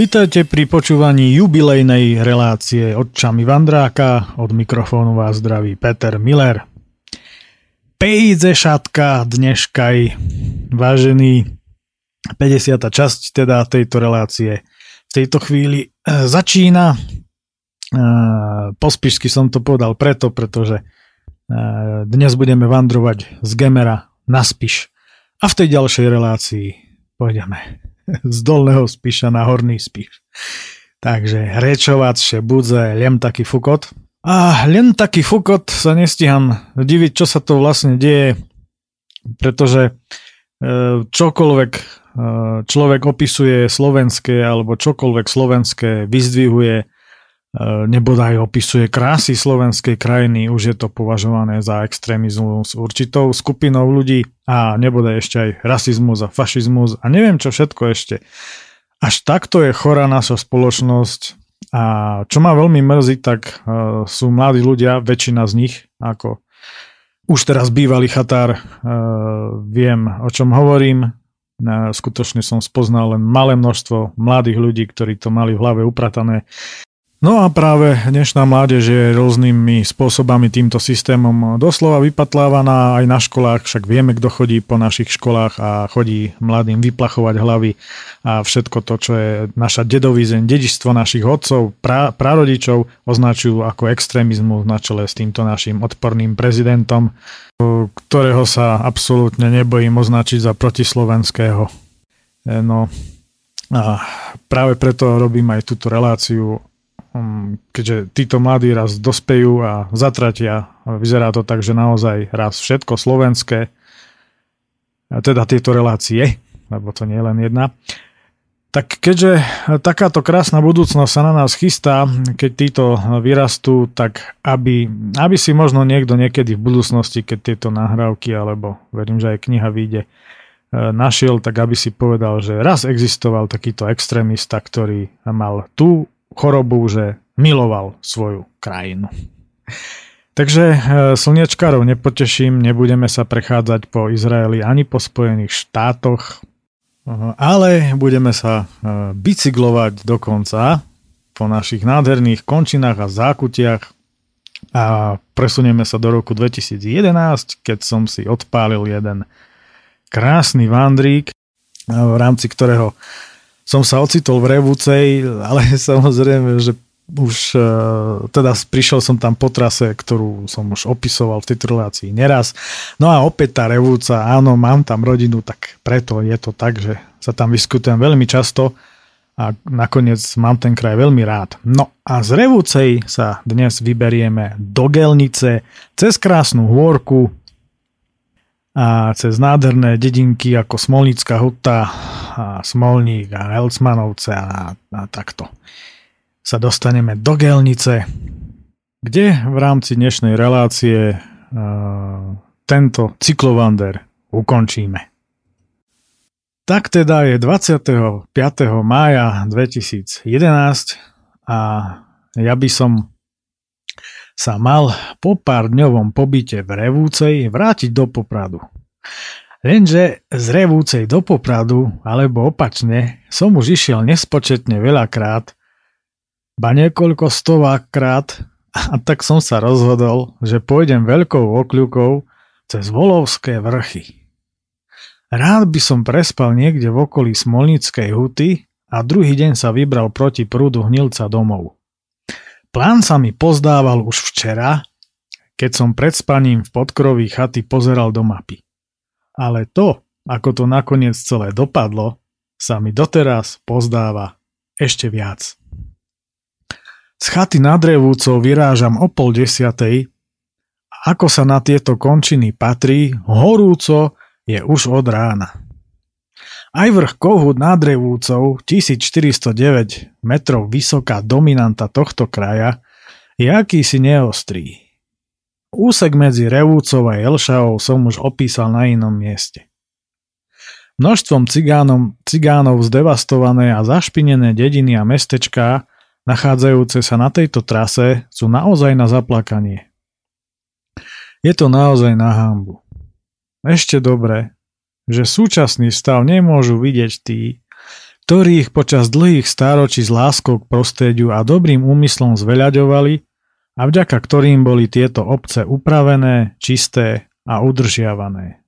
Vítajte pri počúvaní jubilejnej relácie očami Vandráka. Od mikrofónu vás zdraví Peter Miller. Pejze šatka dneškaj, vážený 50. časť teda tejto relácie. V tejto chvíli e, začína. E, pospíšsky som to povedal preto, pretože e, dnes budeme vandrovať z Gemera na Spiš. A v tej ďalšej relácii pôjdeme z dolného spíša na horný spíš. Takže rečovac še budze len taký fukot. A len taký fukot sa nestíham diviť, čo sa to vlastne deje, pretože e, čokoľvek e, človek opisuje slovenské alebo čokoľvek slovenské vyzdvihuje nebodaj opisuje krásy slovenskej krajiny, už je to považované za extrémizmus určitou skupinou ľudí a nebodaj ešte aj rasizmus a fašizmus a neviem čo všetko ešte. Až takto je chorá naša spoločnosť a čo ma veľmi mrzí, tak uh, sú mladí ľudia, väčšina z nich, ako už teraz bývalý chatár, uh, viem o čom hovorím, skutočne som spoznal len malé množstvo mladých ľudí, ktorí to mali v hlave upratané No a práve dnešná mládež je rôznymi spôsobami týmto systémom doslova vypatlávaná aj na školách, však vieme, kto chodí po našich školách a chodí mladým vyplachovať hlavy a všetko to, čo je naša dedovizeň, dedičstvo našich otcov, pra, prarodičov označujú ako extrémizmus na čele s týmto našim odporným prezidentom, ktorého sa absolútne nebojím označiť za protislovenského. No a práve preto robím aj túto reláciu keďže títo mladí raz dospejú a zatratia, vyzerá to tak, že naozaj raz všetko slovenské, teda tieto relácie, lebo to nie je len jedna, tak keďže takáto krásna budúcnosť sa na nás chystá, keď títo vyrastú, tak aby, aby si možno niekto niekedy v budúcnosti, keď tieto nahrávky, alebo verím, že aj kniha vyjde, našiel, tak aby si povedal, že raz existoval takýto extrémista, ktorý mal tú chorobu, že miloval svoju krajinu. Takže e, slniečkarov nepoteším, nebudeme sa prechádzať po Izraeli ani po Spojených štátoch, ale budeme sa e, bicyklovať dokonca po našich nádherných končinách a zákutiach a presunieme sa do roku 2011, keď som si odpálil jeden krásny vandrík, v rámci ktorého som sa ocitol v Revúcej, ale samozrejme, že už uh, teda prišiel som tam po trase, ktorú som už opisoval v tejto relácii neraz. No a opäť tá Revúca, áno, mám tam rodinu, tak preto je to tak, že sa tam vyskutujem veľmi často a nakoniec mám ten kraj veľmi rád. No a z Revúcej sa dnes vyberieme do Gelnice cez krásnu hôrku, a cez nádherné dedinky ako Smolnícka huta a Smolník a Elcmanovce a, a takto sa dostaneme do Gelnice, kde v rámci dnešnej relácie uh, tento cyklovander ukončíme. Tak teda je 25. mája 2011 a ja by som sa mal po pár dňovom pobyte v Revúcej vrátiť do Popradu. Lenže z Revúcej do Popradu, alebo opačne, som už išiel nespočetne veľakrát, ba niekoľko stovákrát, a tak som sa rozhodol, že pôjdem veľkou okľukou cez Volovské vrchy. Rád by som prespal niekde v okolí Smolnickej huty a druhý deň sa vybral proti prúdu hnilca domov. Plán sa mi pozdával už včera, keď som pred spaním v podkroví chaty pozeral do mapy. Ale to, ako to nakoniec celé dopadlo, sa mi doteraz pozdáva ešte viac. Z chaty nad Revúcou vyrážam o pol desiatej ako sa na tieto končiny patrí, horúco je už od rána. Aj vrch Kohut nad Revúcov, 1409 metrov vysoká dominanta tohto kraja, je akýsi neostrý. Úsek medzi Revúcov a Jelšavou som už opísal na inom mieste. Množstvom cigánom, cigánov zdevastované a zašpinené dediny a mestečká, nachádzajúce sa na tejto trase, sú naozaj na zaplakanie. Je to naozaj na hambu. Ešte dobre, že súčasný stav nemôžu vidieť tí, ktorí ich počas dlhých stáročí s láskou k prostrediu a dobrým úmyslom zveľaďovali a vďaka ktorým boli tieto obce upravené, čisté a udržiavané.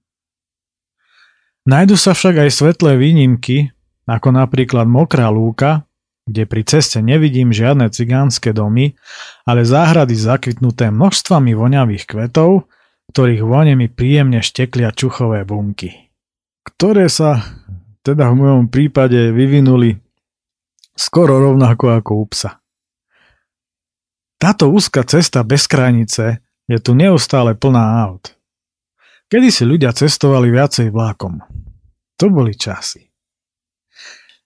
Najdu sa však aj svetlé výnimky, ako napríklad Mokrá lúka, kde pri ceste nevidím žiadne cigánske domy, ale záhrady zakvitnuté množstvami voňavých kvetov, ktorých vone mi príjemne šteklia čuchové bunky, ktoré sa teda v mojom prípade vyvinuli skoro rovnako ako u psa. Táto úzka cesta bez krajnice je tu neustále plná aut. Kedy si ľudia cestovali viacej vlákom. To boli časy.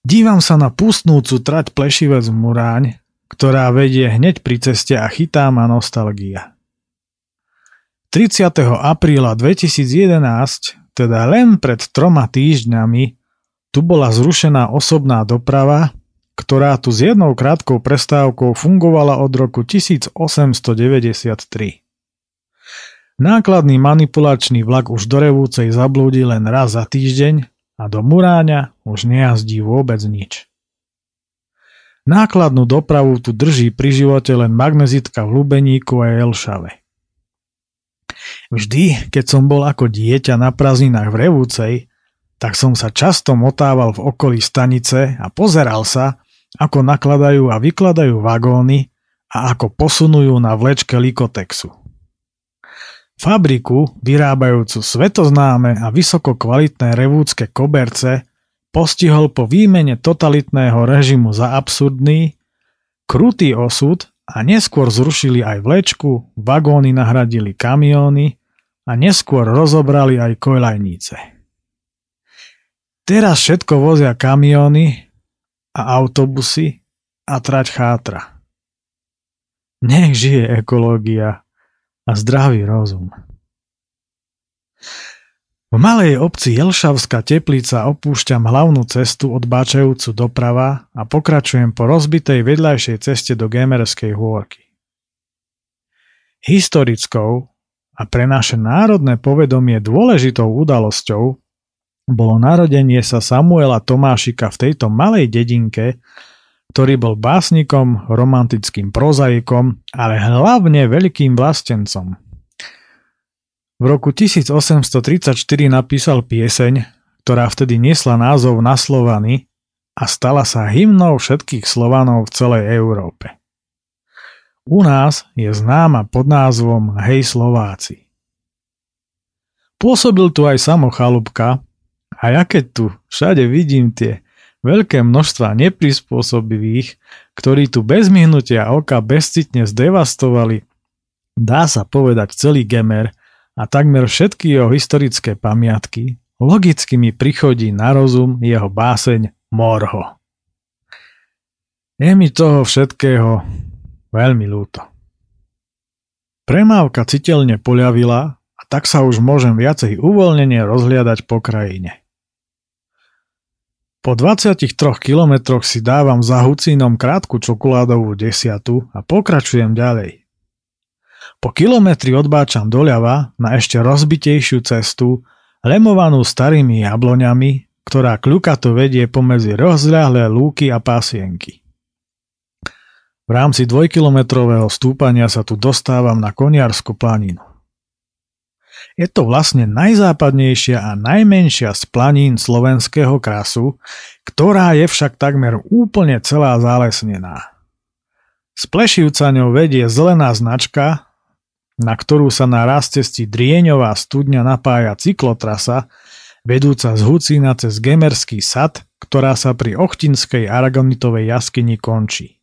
Dívam sa na pustnúcu trať Plešivec Muráň, ktorá vedie hneď pri ceste a chytá ma nostalgia. 30. apríla 2011, teda len pred troma týždňami, tu bola zrušená osobná doprava, ktorá tu s jednou krátkou prestávkou fungovala od roku 1893. Nákladný manipulačný vlak už do Revúcej zablúdi len raz za týždeň a do Muráňa už nejazdí vôbec nič. Nákladnú dopravu tu drží pri živote len magnezitka v Lubeníku a Elšave. Vždy, keď som bol ako dieťa na prázdninách v Revúcej, tak som sa často motával v okolí stanice a pozeral sa, ako nakladajú a vykladajú vagóny a ako posunujú na vlečke Likotexu. Fabriku, vyrábajúcu svetoznáme a vysoko kvalitné revúdske koberce, postihol po výmene totalitného režimu za absurdný, krutý osud a neskôr zrušili aj vlečku, vagóny nahradili kamióny a neskôr rozobrali aj koľajníce. Teraz všetko vozia kamiony a autobusy a trať chátra. Nech žije ekológia a zdravý rozum. V malej obci Jelšavská teplica opúšťam hlavnú cestu odbáčajúcu doprava a pokračujem po rozbitej vedľajšej ceste do Gemerskej hôrky. Historickou a pre naše národné povedomie dôležitou udalosťou bolo narodenie sa Samuela Tomášika v tejto malej dedinke, ktorý bol básnikom, romantickým prozaikom, ale hlavne veľkým vlastencom. V roku 1834 napísal pieseň, ktorá vtedy niesla názov Na Slovany a stala sa hymnou všetkých Slovanov v celej Európe. U nás je známa pod názvom Hej Slováci. Pôsobil tu aj Samo Chalúbka, a ja keď tu všade vidím tie veľké množstva neprispôsobivých, ktorí tu bez myhnutia oka bezcitne zdevastovali, dá sa povedať celý gemer a takmer všetky jeho historické pamiatky, logicky mi prichodí na rozum jeho báseň Morho. Je mi toho všetkého veľmi ľúto. Premávka citeľne poľavila a tak sa už môžem viacej uvoľnenie rozhliadať po krajine. Po 23 kilometroch si dávam za Hucínom krátku čokoládovú desiatu a pokračujem ďalej. Po kilometri odbáčam doľava na ešte rozbitejšiu cestu, lemovanú starými jabloňami, ktorá kľukato vedie pomedzi rozľahlé lúky a pasienky. V rámci dvojkilometrového stúpania sa tu dostávam na Koniarsku planinu. Je to vlastne najzápadnejšia a najmenšia z planín slovenského krasu, ktorá je však takmer úplne celá zalesnená. S plešivcaňou vedie zelená značka, na ktorú sa na raz cesti Drieňová studňa napája cyklotrasa, vedúca z Hucína cez Gemerský sad, ktorá sa pri Ochtinskej aragonitovej jaskyni končí.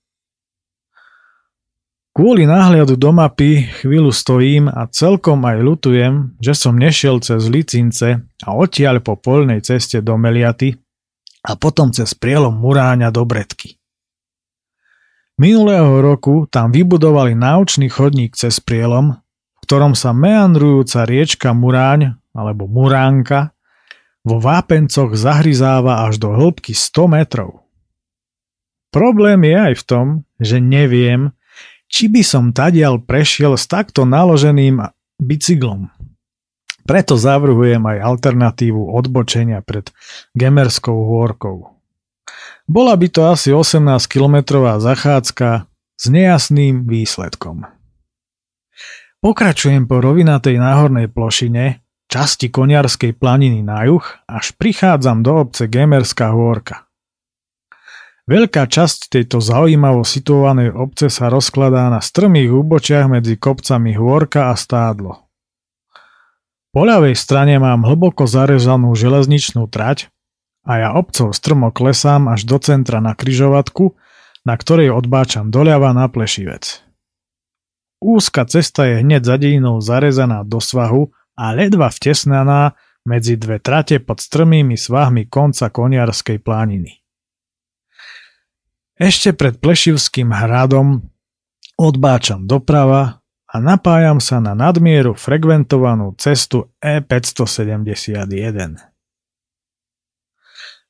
Kvôli náhľadu do mapy chvíľu stojím a celkom aj lutujem, že som nešiel cez Licince a odtiaľ po polnej ceste do Meliaty a potom cez prielom Muráňa do Bredky. Minulého roku tam vybudovali náučný chodník cez prielom, ktorom sa meandrujúca riečka Muráň alebo Muránka vo vápencoch zahryzáva až do hĺbky 100 metrov. Problém je aj v tom, že neviem, či by som tadial prešiel s takto naloženým bicyklom. Preto zavrhujem aj alternatívu odbočenia pred Gemerskou hôrkou. Bola by to asi 18-kilometrová zachádzka s nejasným výsledkom. Pokračujem po rovinatej náhornej plošine, časti Koniarskej planiny na juh, až prichádzam do obce Gemerská hôrka. Veľká časť tejto zaujímavo situovanej obce sa rozkladá na strmých úbočiach medzi kopcami Hôrka a Stádlo. Po ľavej strane mám hlboko zarezanú železničnú trať a ja obcov strmo klesám až do centra na kryžovatku, na ktorej odbáčam doľava na Plešivec. Úzka cesta je hneď za dedinou zarezaná do svahu a ledva vtesnaná medzi dve trate pod strmými svahmi konca Koniarskej plániny. Ešte pred Plešivským hradom odbáčam doprava a napájam sa na nadmieru frekventovanú cestu E571.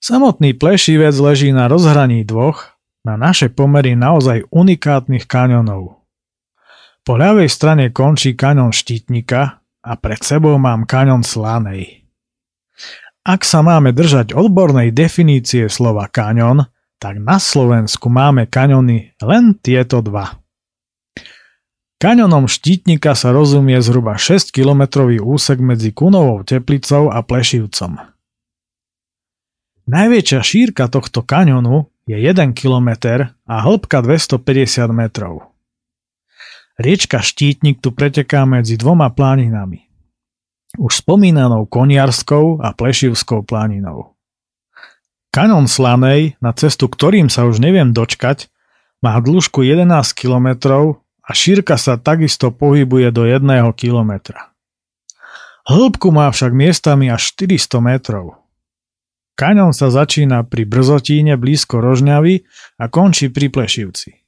Samotný Plešivec leží na rozhraní dvoch, na naše pomery naozaj unikátnych kaňonov – po ľavej strane končí kaňon Štítnika a pred sebou mám kaňon Slanej. Ak sa máme držať odbornej definície slova kaňon, tak na Slovensku máme kaňony len tieto dva. Kaňonom Štítnika sa rozumie zhruba 6-kilometrový úsek medzi Kunovou teplicou a Plešivcom. Najväčšia šírka tohto kaňonu je 1 km a hĺbka 250 metrov. Riečka Štítnik tu preteká medzi dvoma pláninami. Už spomínanou Koniarskou a Plešivskou pláninou. Kanon Slanej, na cestu ktorým sa už neviem dočkať, má dĺžku 11 km a šírka sa takisto pohybuje do 1 km. Hĺbku má však miestami až 400 metrov. Kaňon sa začína pri Brzotíne blízko Rožňavy a končí pri Plešivci.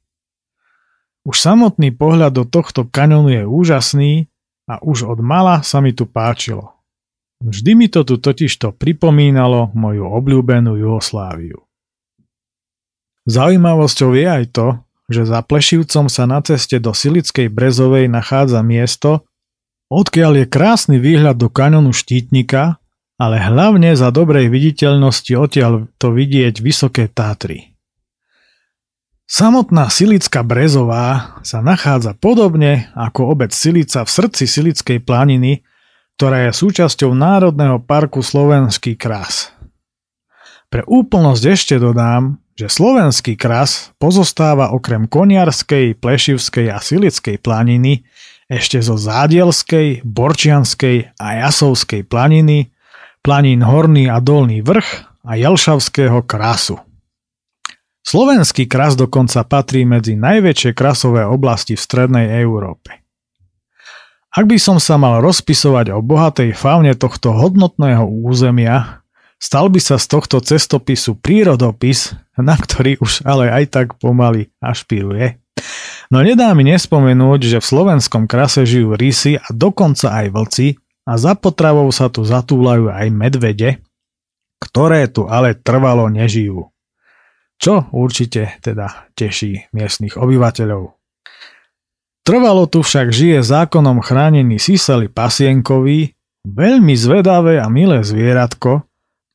Už samotný pohľad do tohto kaňonu je úžasný a už od mala sa mi tu páčilo. Vždy mi to tu totižto pripomínalo moju obľúbenú Jugosláviu. Zaujímavosťou je aj to, že za Plešivcom sa na ceste do Silickej Brezovej nachádza miesto, odkiaľ je krásny výhľad do kaňonu Štítnika, ale hlavne za dobrej viditeľnosti odtiaľ to vidieť Vysoké Tátry. Samotná Silická Brezová sa nachádza podobne ako obec Silica v srdci Silickej planiny, ktorá je súčasťou Národného parku Slovenský kras. Pre úplnosť ešte dodám, že Slovenský kras pozostáva okrem Koniarskej, Plešivskej a Silickej planiny ešte zo Zádielskej, Borčianskej a Jasovskej planiny, planín Horný a Dolný vrch a Jelšavského krasu. Slovenský kras dokonca patrí medzi najväčšie krasové oblasti v strednej Európe. Ak by som sa mal rozpisovať o bohatej faune tohto hodnotného územia, stal by sa z tohto cestopisu prírodopis, na ktorý už ale aj tak pomaly ašpiruje. No nedá mi nespomenúť, že v slovenskom krase žijú rysy a dokonca aj vlci a za potravou sa tu zatúlajú aj medvede, ktoré tu ale trvalo nežijú čo určite teda teší miestnych obyvateľov. Trvalo tu však žije zákonom chránený Siseli pasienkový, veľmi zvedavé a milé zvieratko,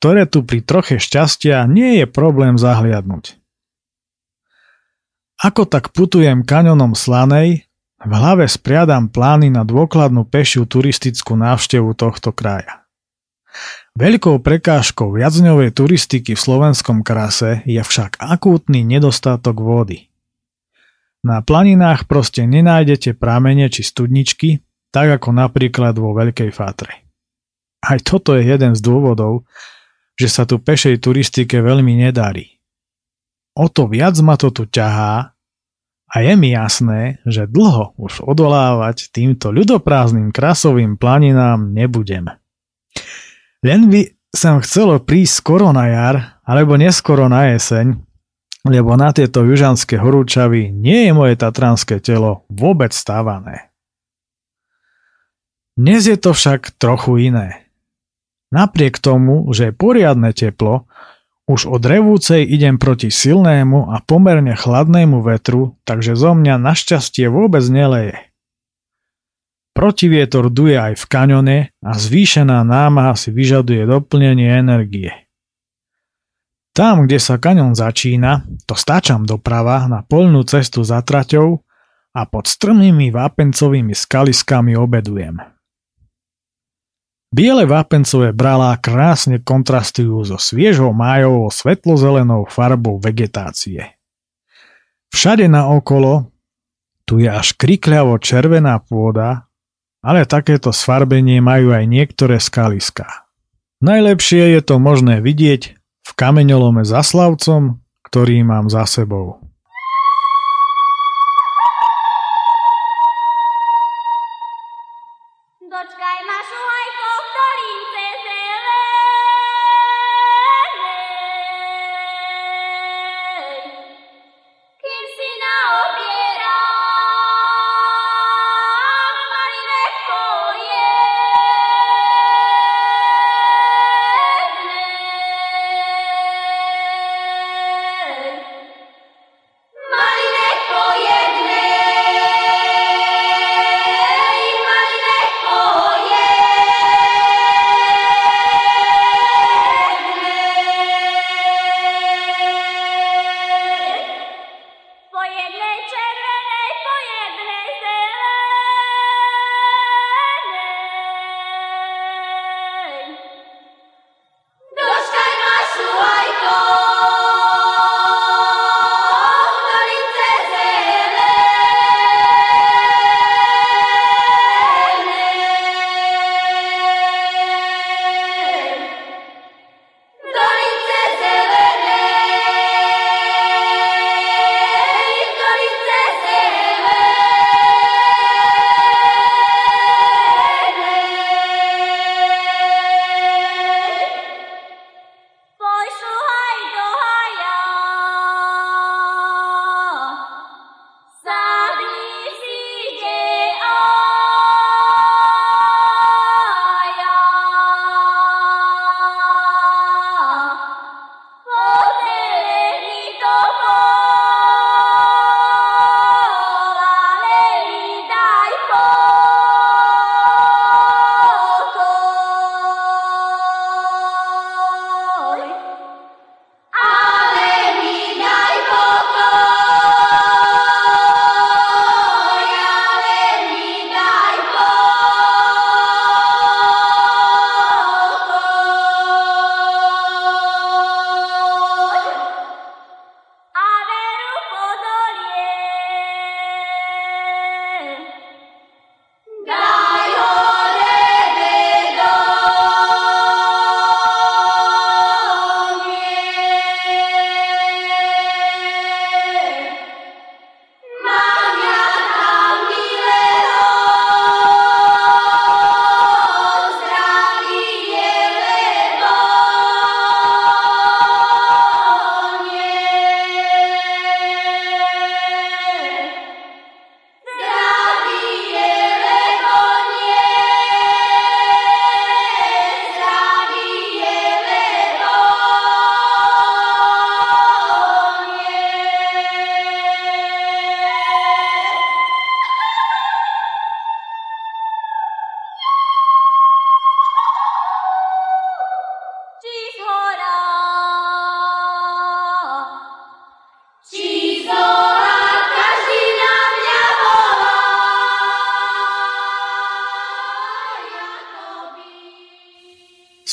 ktoré tu pri troche šťastia nie je problém zahliadnúť. Ako tak putujem kaňonom Slanej, v hlave spriadam plány na dôkladnú pešiu turistickú návštevu tohto kraja. Veľkou prekážkou viacňovej turistiky v slovenskom krase je však akútny nedostatok vody. Na planinách proste nenájdete prámene či studničky, tak ako napríklad vo Veľkej Fátre. Aj toto je jeden z dôvodov, že sa tu pešej turistike veľmi nedarí. O to viac ma to tu ťahá a je mi jasné, že dlho už odolávať týmto ľudoprázdnym krasovým planinám nebudem. Len by som chcelo prísť skoro na jar, alebo neskoro na jeseň, lebo na tieto južanské horúčavy nie je moje tatranské telo vôbec stávané. Dnes je to však trochu iné. Napriek tomu, že je poriadne teplo, už od revúcej idem proti silnému a pomerne chladnému vetru, takže zo mňa našťastie vôbec neleje. Protivietor duje aj v kaňone a zvýšená námaha si vyžaduje doplnenie energie. Tam, kde sa kaňon začína, to stáčam doprava na polnú cestu za traťou a pod strmými vápencovými skaliskami obedujem. Biele vápencové bralá krásne kontrastujú so sviežou májovou svetlozelenou farbou vegetácie. Všade naokolo tu je až krikľavo červená pôda, ale takéto sfarbenie majú aj niektoré skaliská. Najlepšie je to možné vidieť v kameňolome za Slavcom, ktorý mám za sebou.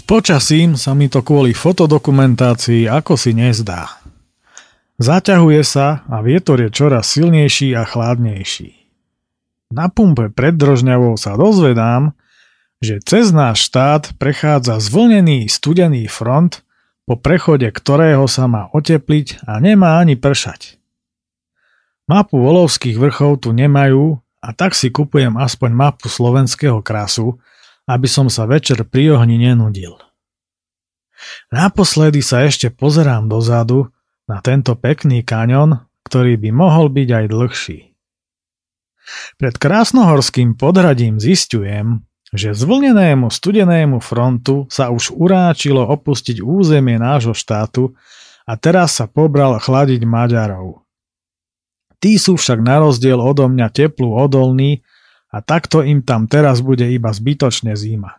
Počasím sa mi to kvôli fotodokumentácii ako si nezdá. Zaťahuje sa a vietor je čoraz silnejší a chladnejší. Na pumpe pred Drožňavou sa dozvedám, že cez náš štát prechádza zvlnený studený front, po prechode ktorého sa má otepliť a nemá ani pršať. Mapu volovských vrchov tu nemajú a tak si kupujem aspoň mapu slovenského krasu, aby som sa večer pri ohni nenudil. Naposledy sa ešte pozerám dozadu na tento pekný kaňon, ktorý by mohol byť aj dlhší. Pred krásnohorským podhradím zistujem, že zvlnenému studenému frontu sa už uráčilo opustiť územie nášho štátu a teraz sa pobral chladiť Maďarov. Tí sú však na rozdiel odo mňa teplu odolní a takto im tam teraz bude iba zbytočne zima.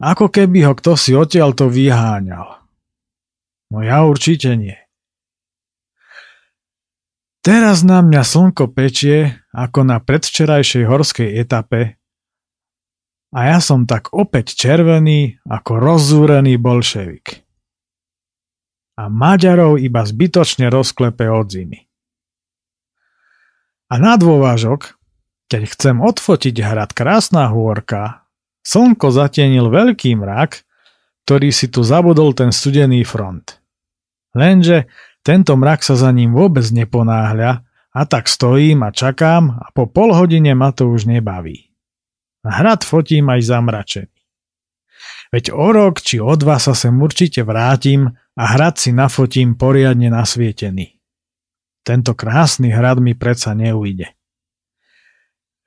Ako keby ho kto si odtiaľ vyháňal. No ja určite nie. Teraz na mňa slnko pečie ako na predvčerajšej horskej etape a ja som tak opäť červený ako rozúrený bolševik. A Maďarov iba zbytočne rozklepe od zimy. A na dôvážok, keď chcem odfotiť hrad Krásna hôrka, slnko zatienil veľký mrak, ktorý si tu zabudol ten studený front. Lenže tento mrak sa za ním vôbec neponáhľa a tak stojím a čakám a po pol hodine ma to už nebaví. Hrad fotím aj zamračený. Veď o rok či o dva sa sem určite vrátim a hrad si nafotím poriadne nasvietený. Tento krásny hrad mi predsa neujde.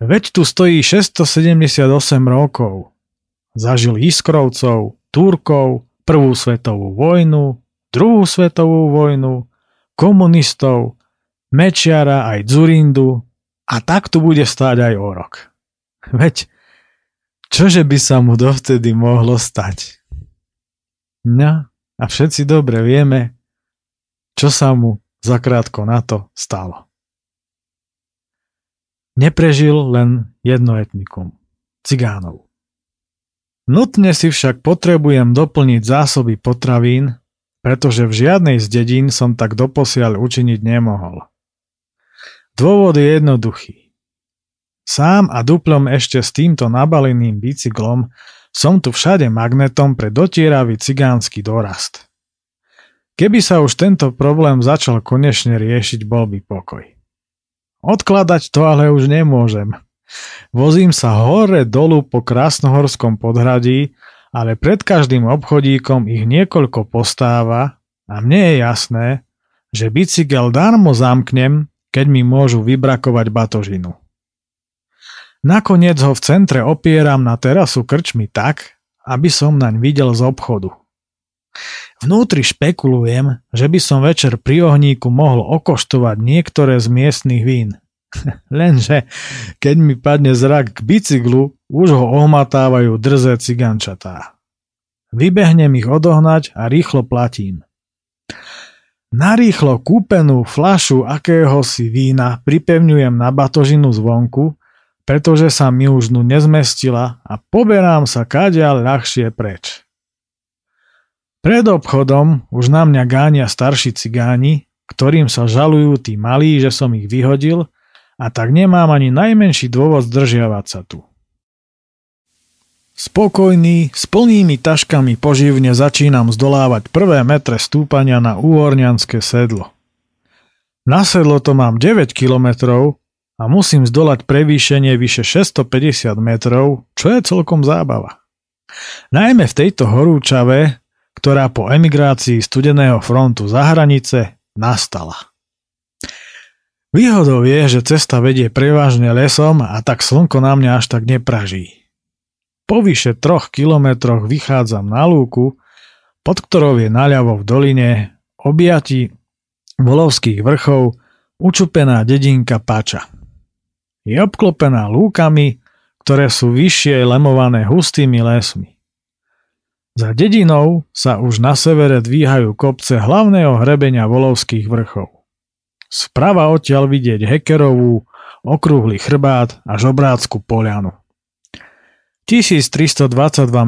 Veď tu stojí 678 rokov. Zažil Iskrovcov, Turkov, Prvú svetovú vojnu, druhú svetovú vojnu, komunistov, Mečiara aj Zurindu a tak tu bude stáť aj o rok. Veď, čože by sa mu dovtedy mohlo stať? No, a všetci dobre vieme, čo sa mu zakrátko na to stalo. Neprežil len jedno etnikum, cigánov. Nutne si však potrebujem doplniť zásoby potravín pretože v žiadnej z dedín som tak doposiaľ učiniť nemohol. Dôvod je jednoduchý. Sám a duplom ešte s týmto nabaleným bicyklom som tu všade magnetom pre dotieravý cigánsky dorast. Keby sa už tento problém začal konečne riešiť, bol by pokoj. Odkladať to ale už nemôžem. Vozím sa hore dolu po krásnohorskom podhradí ale pred každým obchodíkom ich niekoľko postáva a mne je jasné, že bicykel darmo zamknem, keď mi môžu vybrakovať batožinu. Nakoniec ho v centre opieram na terasu krčmi tak, aby som naň videl z obchodu. Vnútri špekulujem, že by som večer pri ohníku mohol okoštovať niektoré z miestnych vín. Lenže, keď mi padne zrak k bicyklu, už ho ohmatávajú drze cigančatá. Vybehnem ich odohnať a rýchlo platím. Narýchlo kúpenú flašu akéhosi vína pripevňujem na batožinu zvonku, pretože sa mi už nu nezmestila a poberám sa kadiaľ ľahšie preč. Pred obchodom už na mňa gánia starší cigáni, ktorým sa žalujú tí malí, že som ich vyhodil a tak nemám ani najmenší dôvod zdržiavať sa tu. Spokojný, s plnými taškami poživne začínam zdolávať prvé metre stúpania na úhorňanské sedlo. Na sedlo to mám 9 kilometrov a musím zdolať prevýšenie vyše 650 metrov, čo je celkom zábava. Najmä v tejto horúčave, ktorá po emigrácii studeného frontu za hranice nastala. Výhodou je, že cesta vedie prevažne lesom a tak slnko na mňa až tak nepraží. Po vyše troch kilometroch vychádzam na lúku, pod ktorou je naľavo v doline objati volovských vrchov učupená dedinka Pača. Je obklopená lúkami, ktoré sú vyššie lemované hustými lesmi. Za dedinou sa už na severe dvíhajú kopce hlavného hrebenia volovských vrchov. Sprava odtiaľ vidieť Hekerovú, okrúhly chrbát a žobrácku polianu. 1322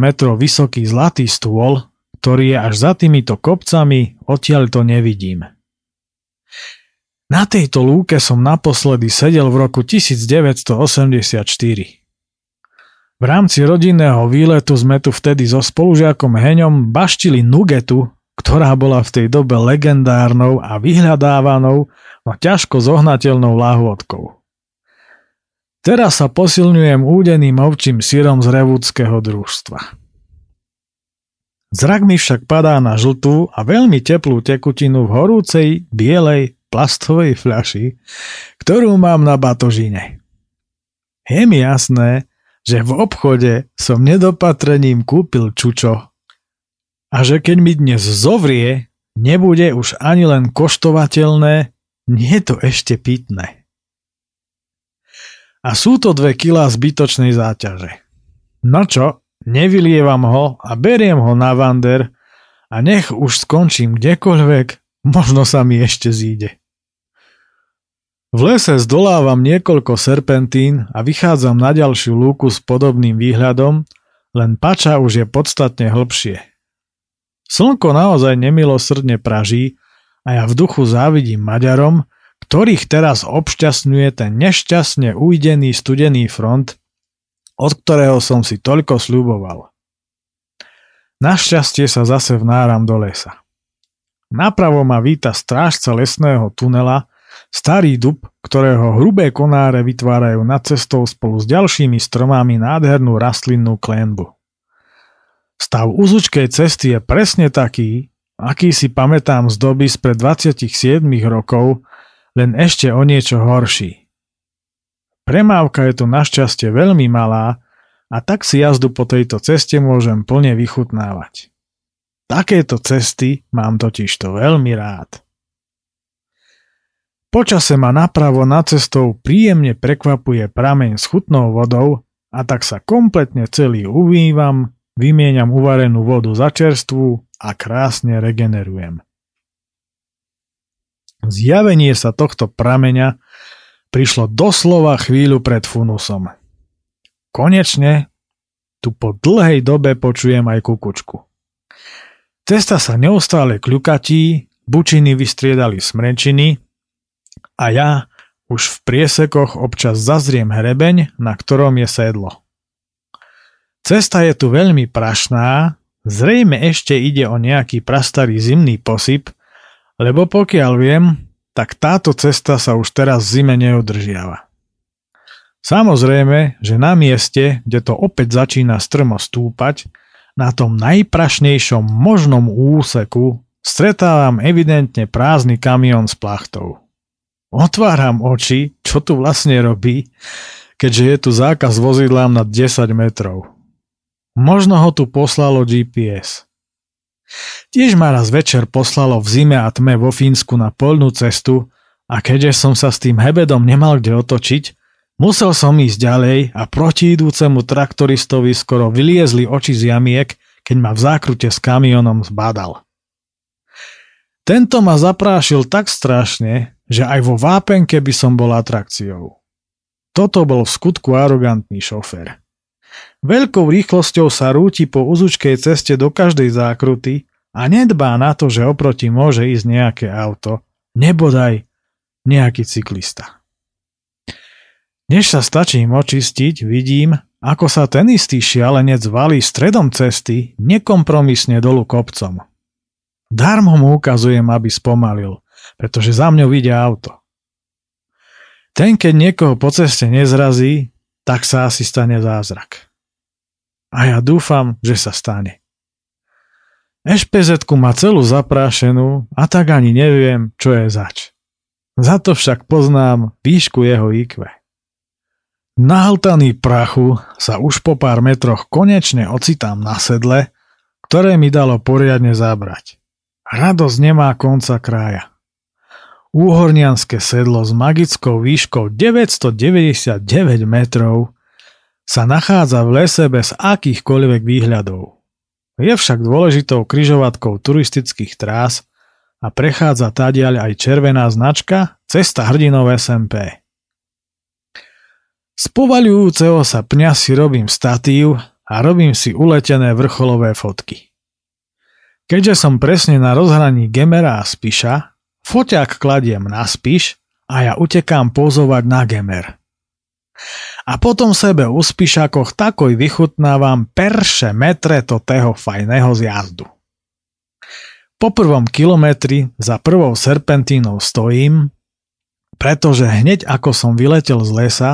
metrov vysoký zlatý stôl, ktorý je až za týmito kopcami, odtiaľ to nevidím. Na tejto lúke som naposledy sedel v roku 1984. V rámci rodinného výletu sme tu vtedy so spolužiakom Heňom baštili nugetu, ktorá bola v tej dobe legendárnou a vyhľadávanou no ťažko zohnateľnou lahôdkou. Teraz sa posilňujem údeným ovčím sírom z revúdského družstva. Zrak mi však padá na žltú a veľmi teplú tekutinu v horúcej, bielej, plastovej fľaši, ktorú mám na batožine. Je mi jasné, že v obchode som nedopatrením kúpil čučo a že keď mi dnes zovrie, nebude už ani len koštovateľné, nie to ešte pitné. A sú to dve kilá zbytočnej záťaže. No čo, nevylievam ho a beriem ho na vander a nech už skončím kdekoľvek, možno sa mi ešte zíde. V lese zdolávam niekoľko serpentín a vychádzam na ďalšiu lúku s podobným výhľadom, len pača už je podstatne hlbšie. Slnko naozaj nemilosrdne praží a ja v duchu závidím Maďarom, ktorých teraz obšťastňuje ten nešťastne ujdený studený front, od ktorého som si toľko sľuboval. Našťastie sa zase vnáram do lesa. Napravo ma víta strážca lesného tunela, starý dub, ktorého hrubé konáre vytvárajú nad cestou spolu s ďalšími stromami nádhernú rastlinnú klenbu. Stav úzučkej cesty je presne taký, aký si pamätám z doby spred 27 rokov, len ešte o niečo horší. Premávka je tu našťastie veľmi malá a tak si jazdu po tejto ceste môžem plne vychutnávať. Takéto cesty mám totižto veľmi rád. Počase ma napravo nad cestou príjemne prekvapuje prameň s chutnou vodou a tak sa kompletne celý uvývam, vymieňam uvarenú vodu za čerstvú a krásne regenerujem. Zjavenie sa tohto prameňa prišlo doslova chvíľu pred funusom. Konečne tu po dlhej dobe počujem aj kukučku. Cesta sa neustále kľukatí, bučiny vystriedali smrečiny a ja už v priesekoch občas zazriem hrebeň, na ktorom je sedlo. Cesta je tu veľmi prašná, zrejme ešte ide o nejaký prastarý zimný posyp, lebo pokiaľ viem, tak táto cesta sa už teraz v zime neudržiava. Samozrejme, že na mieste, kde to opäť začína strmo stúpať, na tom najprašnejšom možnom úseku stretávam evidentne prázdny kamión s plachtou. Otváram oči, čo tu vlastne robí, keďže je tu zákaz vozidlám nad 10 metrov. Možno ho tu poslalo GPS. Tiež ma raz večer poslalo v zime a tme vo Fínsku na polnú cestu a keďže som sa s tým hebedom nemal kde otočiť, musel som ísť ďalej a proti idúcemu traktoristovi skoro vyliezli oči z jamiek, keď ma v zákrute s kamionom zbadal. Tento ma zaprášil tak strašne, že aj vo vápenke by som bol atrakciou. Toto bol v skutku arogantný šofér. Veľkou rýchlosťou sa rúti po uzučkej ceste do každej zákruty a nedbá na to, že oproti môže ísť nejaké auto, nebodaj nejaký cyklista. Než sa stačím očistiť, vidím, ako sa ten istý šialenec valí stredom cesty nekompromisne dolu kopcom. Darmo mu ukazujem, aby spomalil, pretože za mňou ide auto. Ten, keď niekoho po ceste nezrazí, tak sa asi stane zázrak a ja dúfam, že sa stane. ešpz má celú zaprášenú a tak ani neviem, čo je zač. Za to však poznám výšku jeho IQ. Nahltaný prachu sa už po pár metroch konečne ocitám na sedle, ktoré mi dalo poriadne zabrať. Radosť nemá konca krája. Úhornianské sedlo s magickou výškou 999 metrov sa nachádza v lese bez akýchkoľvek výhľadov. Je však dôležitou kryžovatkou turistických trás a prechádza tadiaľ aj červená značka Cesta hrdinov SMP. Z povaľujúceho sa pňa si robím statív a robím si uletené vrcholové fotky. Keďže som presne na rozhraní Gemera a Spiša, foťák kladiem na Spiš a ja utekám pozovať na Gemer a potom sebe u spíšakoch takoj vychutnávam perše metre to toho fajného zjazdu. Po prvom kilometri za prvou serpentínou stojím, pretože hneď ako som vyletel z lesa,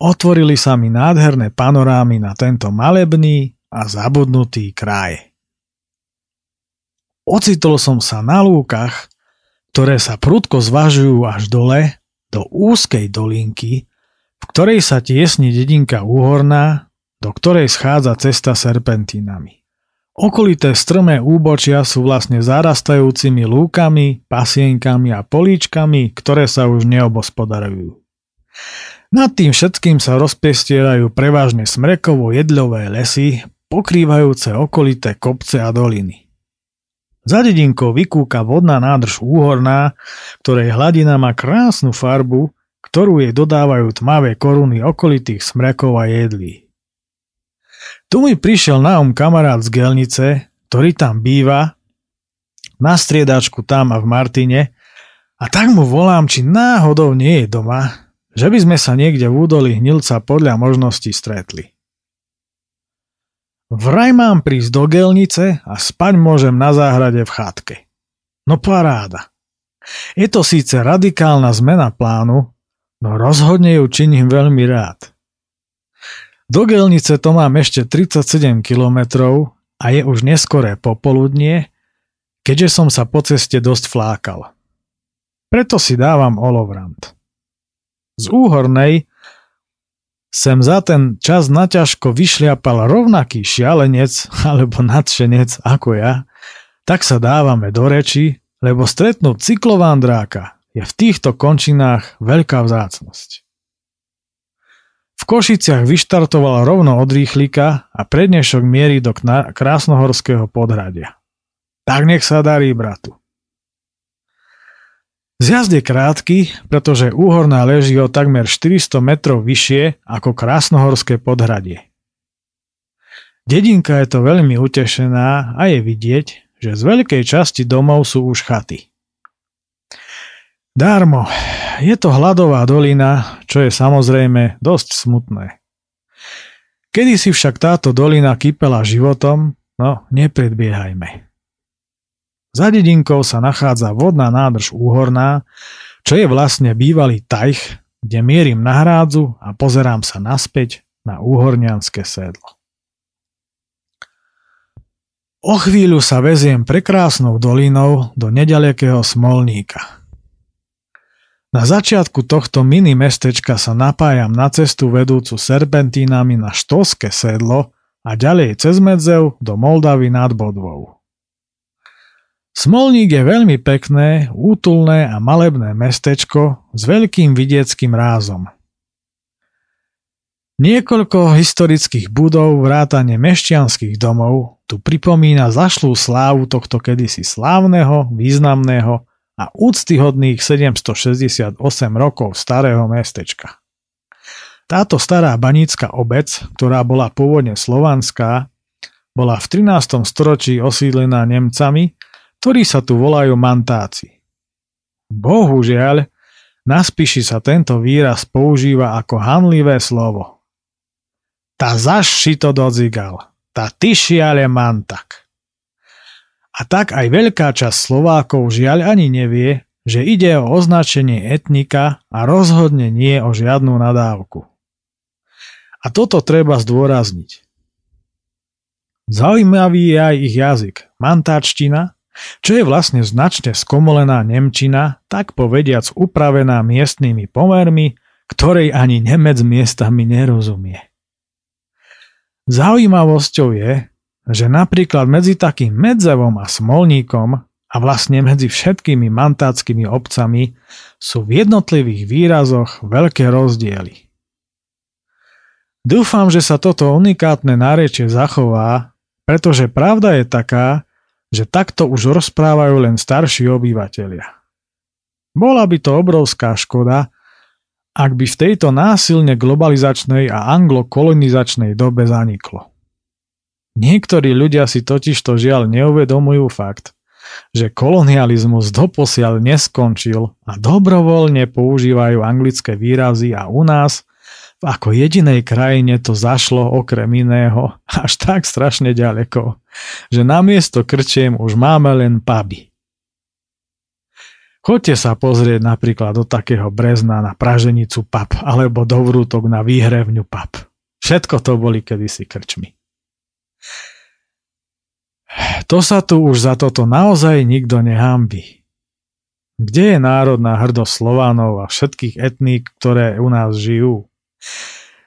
otvorili sa mi nádherné panorámy na tento malebný a zabudnutý kraj. Ocitol som sa na lúkach, ktoré sa prudko zvažujú až dole do úzkej dolinky, v ktorej sa tiesni dedinka Úhorná, do ktorej schádza cesta serpentínami. Okolité strmé úbočia sú vlastne zarastajúcimi lúkami, pasienkami a políčkami, ktoré sa už neobospodarujú. Nad tým všetkým sa rozpestierajú prevažne smrekovo jedľové lesy, pokrývajúce okolité kopce a doliny. Za dedinkou vykúka vodná nádrž úhorná, ktorej hladina má krásnu farbu, ktorú jej dodávajú tmavé koruny okolitých smrekov a jedlí. Tu mi prišiel na um kamarát z Gelnice, ktorý tam býva, na striedačku tam a v Martine, a tak mu volám, či náhodou nie je doma, že by sme sa niekde v údolí hnilca podľa možností stretli. Vraj mám prísť do gelnice a spať môžem na záhrade v chatke. No paráda. Je to síce radikálna zmena plánu, no rozhodne ju činím veľmi rád. Do gelnice to mám ešte 37 kilometrov a je už neskoré popoludnie, keďže som sa po ceste dosť flákal. Preto si dávam olovrant. Z úhornej sem za ten čas naťažko vyšliapal rovnaký šialenec alebo nadšenec ako ja, tak sa dávame do reči, lebo stretnúť cyklovandráka je v týchto končinách veľká vzácnosť. V Košiciach vyštartoval rovno od rýchlika a prednešok mierí do krásnohorského podhradia. Tak nech sa darí, bratu. Zjazd je krátky, pretože úhorná leží o takmer 400 metrov vyššie ako krásnohorské podhradie. Dedinka je to veľmi utešená a je vidieť, že z veľkej časti domov sú už chaty. Darmo, je to hladová dolina, čo je samozrejme dosť smutné. Kedy si však táto dolina kypela životom, no nepredbiehajme. Za dedinkou sa nachádza vodná nádrž Úhorná, čo je vlastne bývalý tajch, kde mierim na hrádzu a pozerám sa naspäť na úhornianské sedlo. O chvíľu sa veziem prekrásnou dolinou do nedalekého Smolníka. Na začiatku tohto mini mestečka sa napájam na cestu vedúcu serpentínami na Štolské sedlo a ďalej cez Medzev do Moldavy nad Bodvou. Smolník je veľmi pekné, útulné a malebné mestečko s veľkým vidieckým rázom. Niekoľko historických budov vrátane mešťanských domov tu pripomína zašlú slávu tohto kedysi slávneho, významného a úctyhodných 768 rokov starého mestečka. Táto stará banícka obec, ktorá bola pôvodne slovanská, bola v 13. storočí osídlená Nemcami ktorí sa tu volajú mantáci. Bohužiaľ, na spíši sa tento výraz používa ako hanlivé slovo. Tá zaši to dodzigal, tá tyšiale mantak. A tak aj veľká časť Slovákov žiaľ ani nevie, že ide o označenie etnika a rozhodne nie o žiadnu nadávku. A toto treba zdôrazniť. Zaujímavý je aj ich jazyk, mantáčtina, čo je vlastne značne skomolená Nemčina, tak povediac upravená miestnymi pomermi, ktorej ani Nemec miestami nerozumie. Zaujímavosťou je, že napríklad medzi takým Medzevom a Smolníkom a vlastne medzi všetkými mantáckými obcami sú v jednotlivých výrazoch veľké rozdiely. Dúfam, že sa toto unikátne nárečie zachová, pretože pravda je taká, že takto už rozprávajú len starší obyvateľia. Bola by to obrovská škoda, ak by v tejto násilne globalizačnej a anglokolonizačnej dobe zaniklo. Niektorí ľudia si totiž to žiaľ neuvedomujú fakt, že kolonializmus doposiaľ neskončil a dobrovoľne používajú anglické výrazy a u nás ako jedinej krajine to zašlo okrem iného až tak strašne ďaleko, že namiesto krčiem už máme len puby. Choďte sa pozrieť napríklad do takého brezna na praženicu pap alebo do vrútok na výhrevňu pap. Všetko to boli kedysi krčmi. To sa tu už za toto naozaj nikto nehambí. Kde je národná hrdosť Slovanov a všetkých etník, ktoré u nás žijú?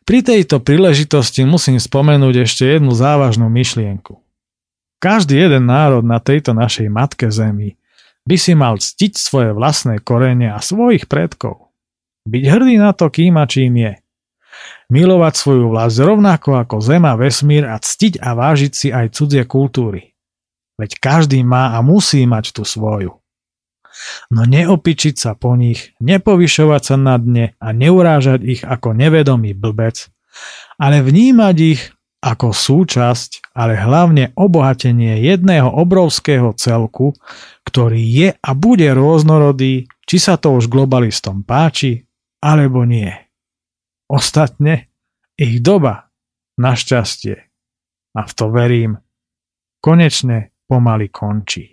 Pri tejto príležitosti musím spomenúť ešte jednu závažnú myšlienku. Každý jeden národ na tejto našej matke zemi by si mal ctiť svoje vlastné korene a svojich predkov. Byť hrdý na to, kým a čím je. Milovať svoju vlast rovnako ako zem a vesmír a ctiť a vážiť si aj cudzie kultúry. veď každý má a musí mať tú svoju. No neopičiť sa po nich, nepovyšovať sa na dne a neurážať ich ako nevedomý blbec, ale vnímať ich ako súčasť, ale hlavne obohatenie jedného obrovského celku, ktorý je a bude rôznorodý, či sa to už globalistom páči, alebo nie. Ostatne, ich doba, našťastie, a v to verím, konečne pomaly končí.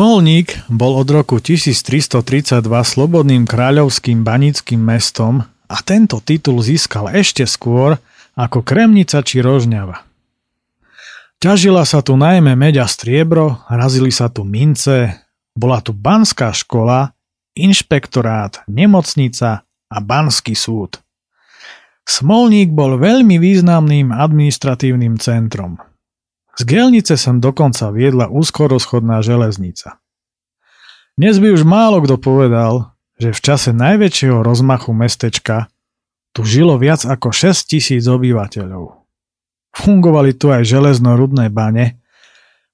Smolník bol od roku 1332 slobodným kráľovským banickým mestom a tento titul získal ešte skôr ako Kremnica či Rožňava. Ťažila sa tu najmä meď a striebro, razili sa tu mince, bola tu banská škola, inšpektorát, nemocnica a banský súd. Smolník bol veľmi významným administratívnym centrom – z Gelnice sem dokonca viedla úzkorozchodná železnica. Dnes by už málo kto povedal, že v čase najväčšieho rozmachu mestečka tu žilo viac ako 6 tisíc obyvateľov. Fungovali tu aj železno-rudné bane,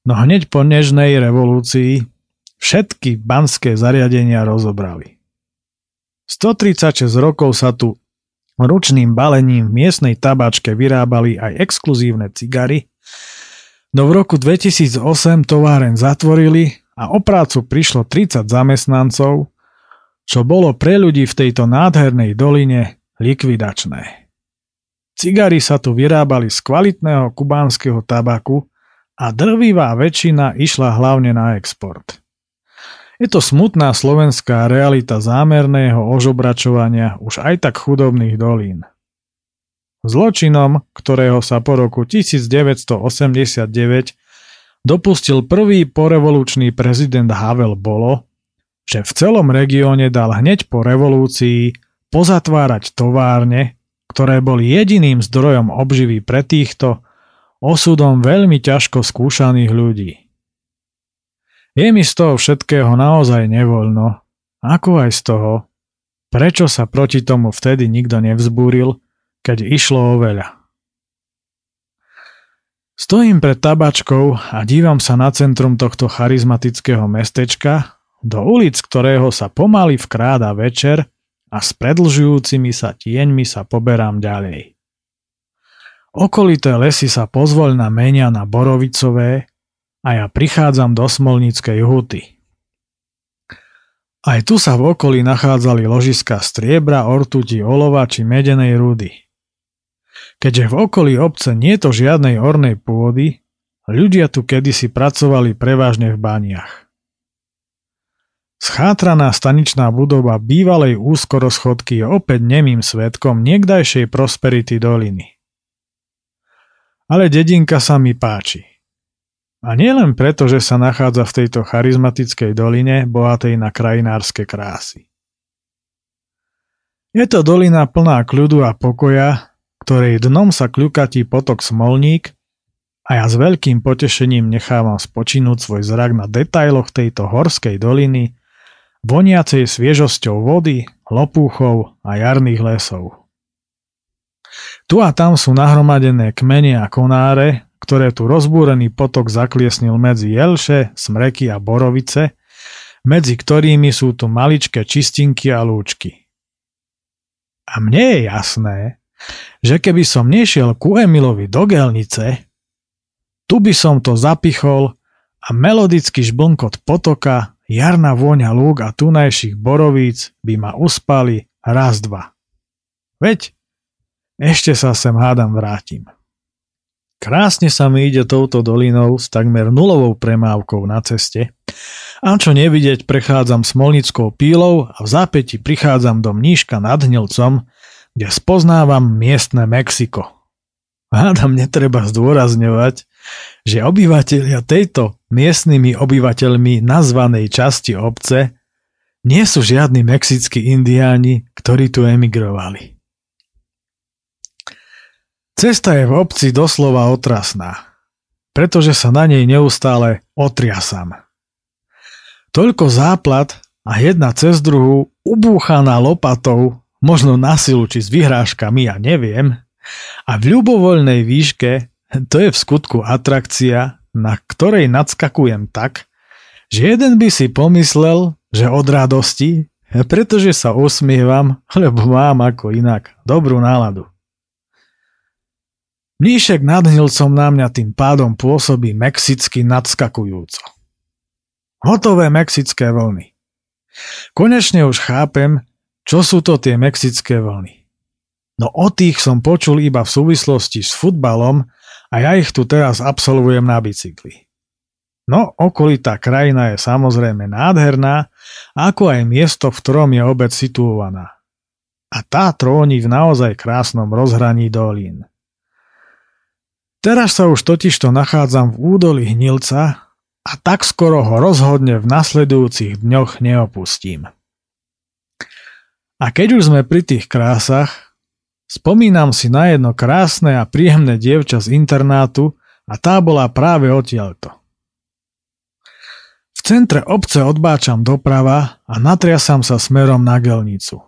no hneď po nežnej revolúcii všetky banské zariadenia rozobrali. 136 rokov sa tu ručným balením v miestnej tabačke vyrábali aj exkluzívne cigary, No v roku 2008 továren zatvorili a o prácu prišlo 30 zamestnancov, čo bolo pre ľudí v tejto nádhernej doline likvidačné. Cigary sa tu vyrábali z kvalitného kubánskeho tabaku a drvivá väčšina išla hlavne na export. Je to smutná slovenská realita zámerného ožobračovania už aj tak chudobných dolín. Zločinom, ktorého sa po roku 1989 dopustil prvý porevolučný prezident Havel bolo, že v celom regióne dal hneď po revolúcii pozatvárať továrne, ktoré boli jediným zdrojom obživy pre týchto osudom veľmi ťažko skúšaných ľudí. Je mi z toho všetkého naozaj nevoľno, ako aj z toho, prečo sa proti tomu vtedy nikto nevzbúril keď išlo o veľa. Stojím pred tabačkou a dívam sa na centrum tohto charizmatického mestečka, do ulic ktorého sa pomaly vkráda večer a s predlžujúcimi sa tieňmi sa poberám ďalej. Okolité lesy sa pozvoľna menia na borovicové a ja prichádzam do Smolníckej huty. Aj tu sa v okolí nachádzali ložiska striebra, ortuti, olova či medenej rudy. Keďže v okolí obce nie je to žiadnej ornej pôdy, ľudia tu kedysi pracovali prevažne v baniach. Schátraná staničná budova bývalej úzkoroschodky je opäť nemým svetkom niekdajšej prosperity doliny ale dedinka sa mi páči. A nie len preto, že sa nachádza v tejto charizmatickej doline, bohatej na krajinárske krásy. Je to dolina plná kľudu a pokoja, ktorej dnom sa kľukatí potok Smolník a ja s veľkým potešením nechávam spočinúť svoj zrak na detailoch tejto horskej doliny, voniacej sviežosťou vody, lopúchov a jarných lesov. Tu a tam sú nahromadené kmene a konáre, ktoré tu rozbúrený potok zakliesnil medzi jelše, smreky a borovice, medzi ktorými sú tu maličké čistinky a lúčky. A mne je jasné, že keby som nešiel ku Emilovi do Gelnice, tu by som to zapichol a melodický žblnkot potoka, jarná vôňa lúk a tunajších borovíc by ma uspali raz dva. Veď ešte sa sem hádam vrátim. Krásne sa mi ide touto dolinou s takmer nulovou premávkou na ceste a čo nevidieť prechádzam smolnickou pílou a v zápäti prichádzam do mníška nad Hnilcom, kde spoznávam miestne Mexiko. Hádam netreba zdôrazňovať, že obyvateľia tejto miestnymi obyvateľmi nazvanej časti obce nie sú žiadni mexickí indiáni, ktorí tu emigrovali. Cesta je v obci doslova otrasná, pretože sa na nej neustále otriasam. Toľko záplat a jedna cez druhú ubúchaná lopatou, možno na silu či s vyhrážkami, ja neviem, a v ľubovoľnej výške to je v skutku atrakcia, na ktorej nadskakujem tak, že jeden by si pomyslel, že od radosti, pretože sa usmievam, lebo mám ako inak dobrú náladu. Mníšek nad Hnilcom na mňa tým pádom pôsobí mexicky nadskakujúco. Hotové mexické vlny. Konečne už chápem, čo sú to tie mexické vlny. No o tých som počul iba v súvislosti s futbalom a ja ich tu teraz absolvujem na bicykli. No, okolitá krajina je samozrejme nádherná, ako aj miesto, v ktorom je obec situovaná. A tá tróni v naozaj krásnom rozhraní dolín. Teraz sa už totižto nachádzam v údolí Hnilca a tak skoro ho rozhodne v nasledujúcich dňoch neopustím. A keď už sme pri tých krásach, spomínam si na jedno krásne a príjemné dievča z internátu a tá bola práve odtiaľto. V centre obce odbáčam doprava a natriasam sa smerom na gelnicu.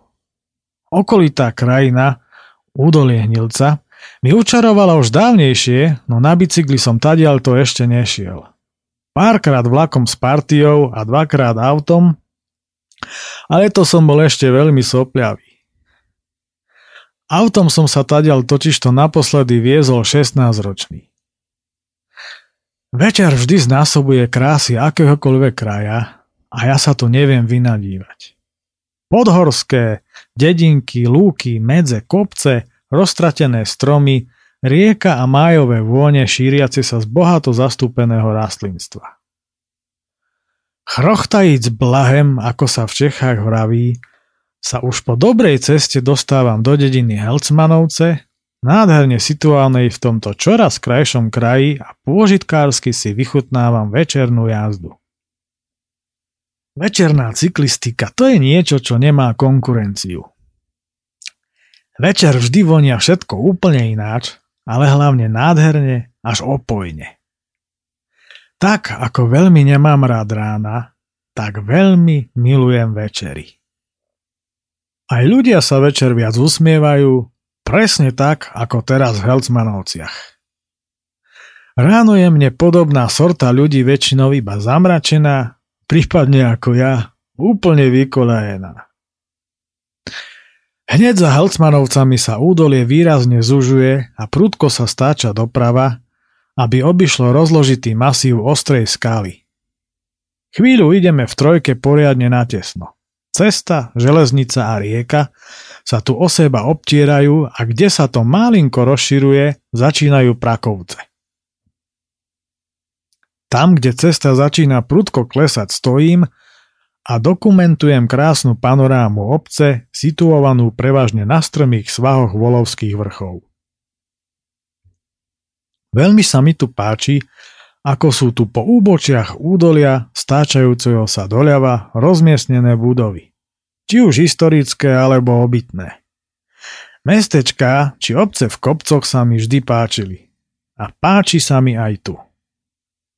Okolitá krajina, údolie Hnilca, mi učarovala už dávnejšie, no na bicykli som tadiaľ to ešte nešiel. Párkrát vlakom s partiou a dvakrát autom, ale to som bol ešte veľmi sopľavý. Autom som sa tadiaľ totižto naposledy viezol 16 ročný. Večer vždy znásobuje krásy akéhokoľvek kraja a ja sa tu neviem vynadívať. Podhorské, dedinky, lúky, medze, kopce roztratené stromy, rieka a májové vône šíriace sa z bohato zastúpeného rastlinstva. Chrochtajíc blahem, ako sa v Čechách vraví, sa už po dobrej ceste dostávam do dediny Helcmanovce, nádherne situálnej v tomto čoraz krajšom kraji a pôžitkársky si vychutnávam večernú jazdu. Večerná cyklistika to je niečo, čo nemá konkurenciu. Večer vždy vonia všetko úplne ináč, ale hlavne nádherne až opojne. Tak ako veľmi nemám rád rána, tak veľmi milujem večery. Aj ľudia sa večer viac usmievajú, presne tak ako teraz v Helcmanovciach. Ráno je mne podobná sorta ľudí väčšinou iba zamračená, prípadne ako ja, úplne vykolajená. Hneď za Helcmanovcami sa údolie výrazne zužuje a prudko sa stáča doprava, aby obišlo rozložitý masív ostrej skály. Chvíľu ideme v trojke poriadne natesno. Cesta, železnica a rieka sa tu o seba obtierajú a kde sa to malinko rozširuje, začínajú prakovce. Tam, kde cesta začína prudko klesať, stojím a dokumentujem krásnu panorámu obce, situovanú prevažne na strmých svahoch volovských vrchov. Veľmi sa mi tu páči, ako sú tu po úbočiach údolia, stáčajúceho sa doľava, rozmiestnené budovy. Či už historické alebo obytné. Mestečka či obce v kopcoch sa mi vždy páčili. A páči sa mi aj tu.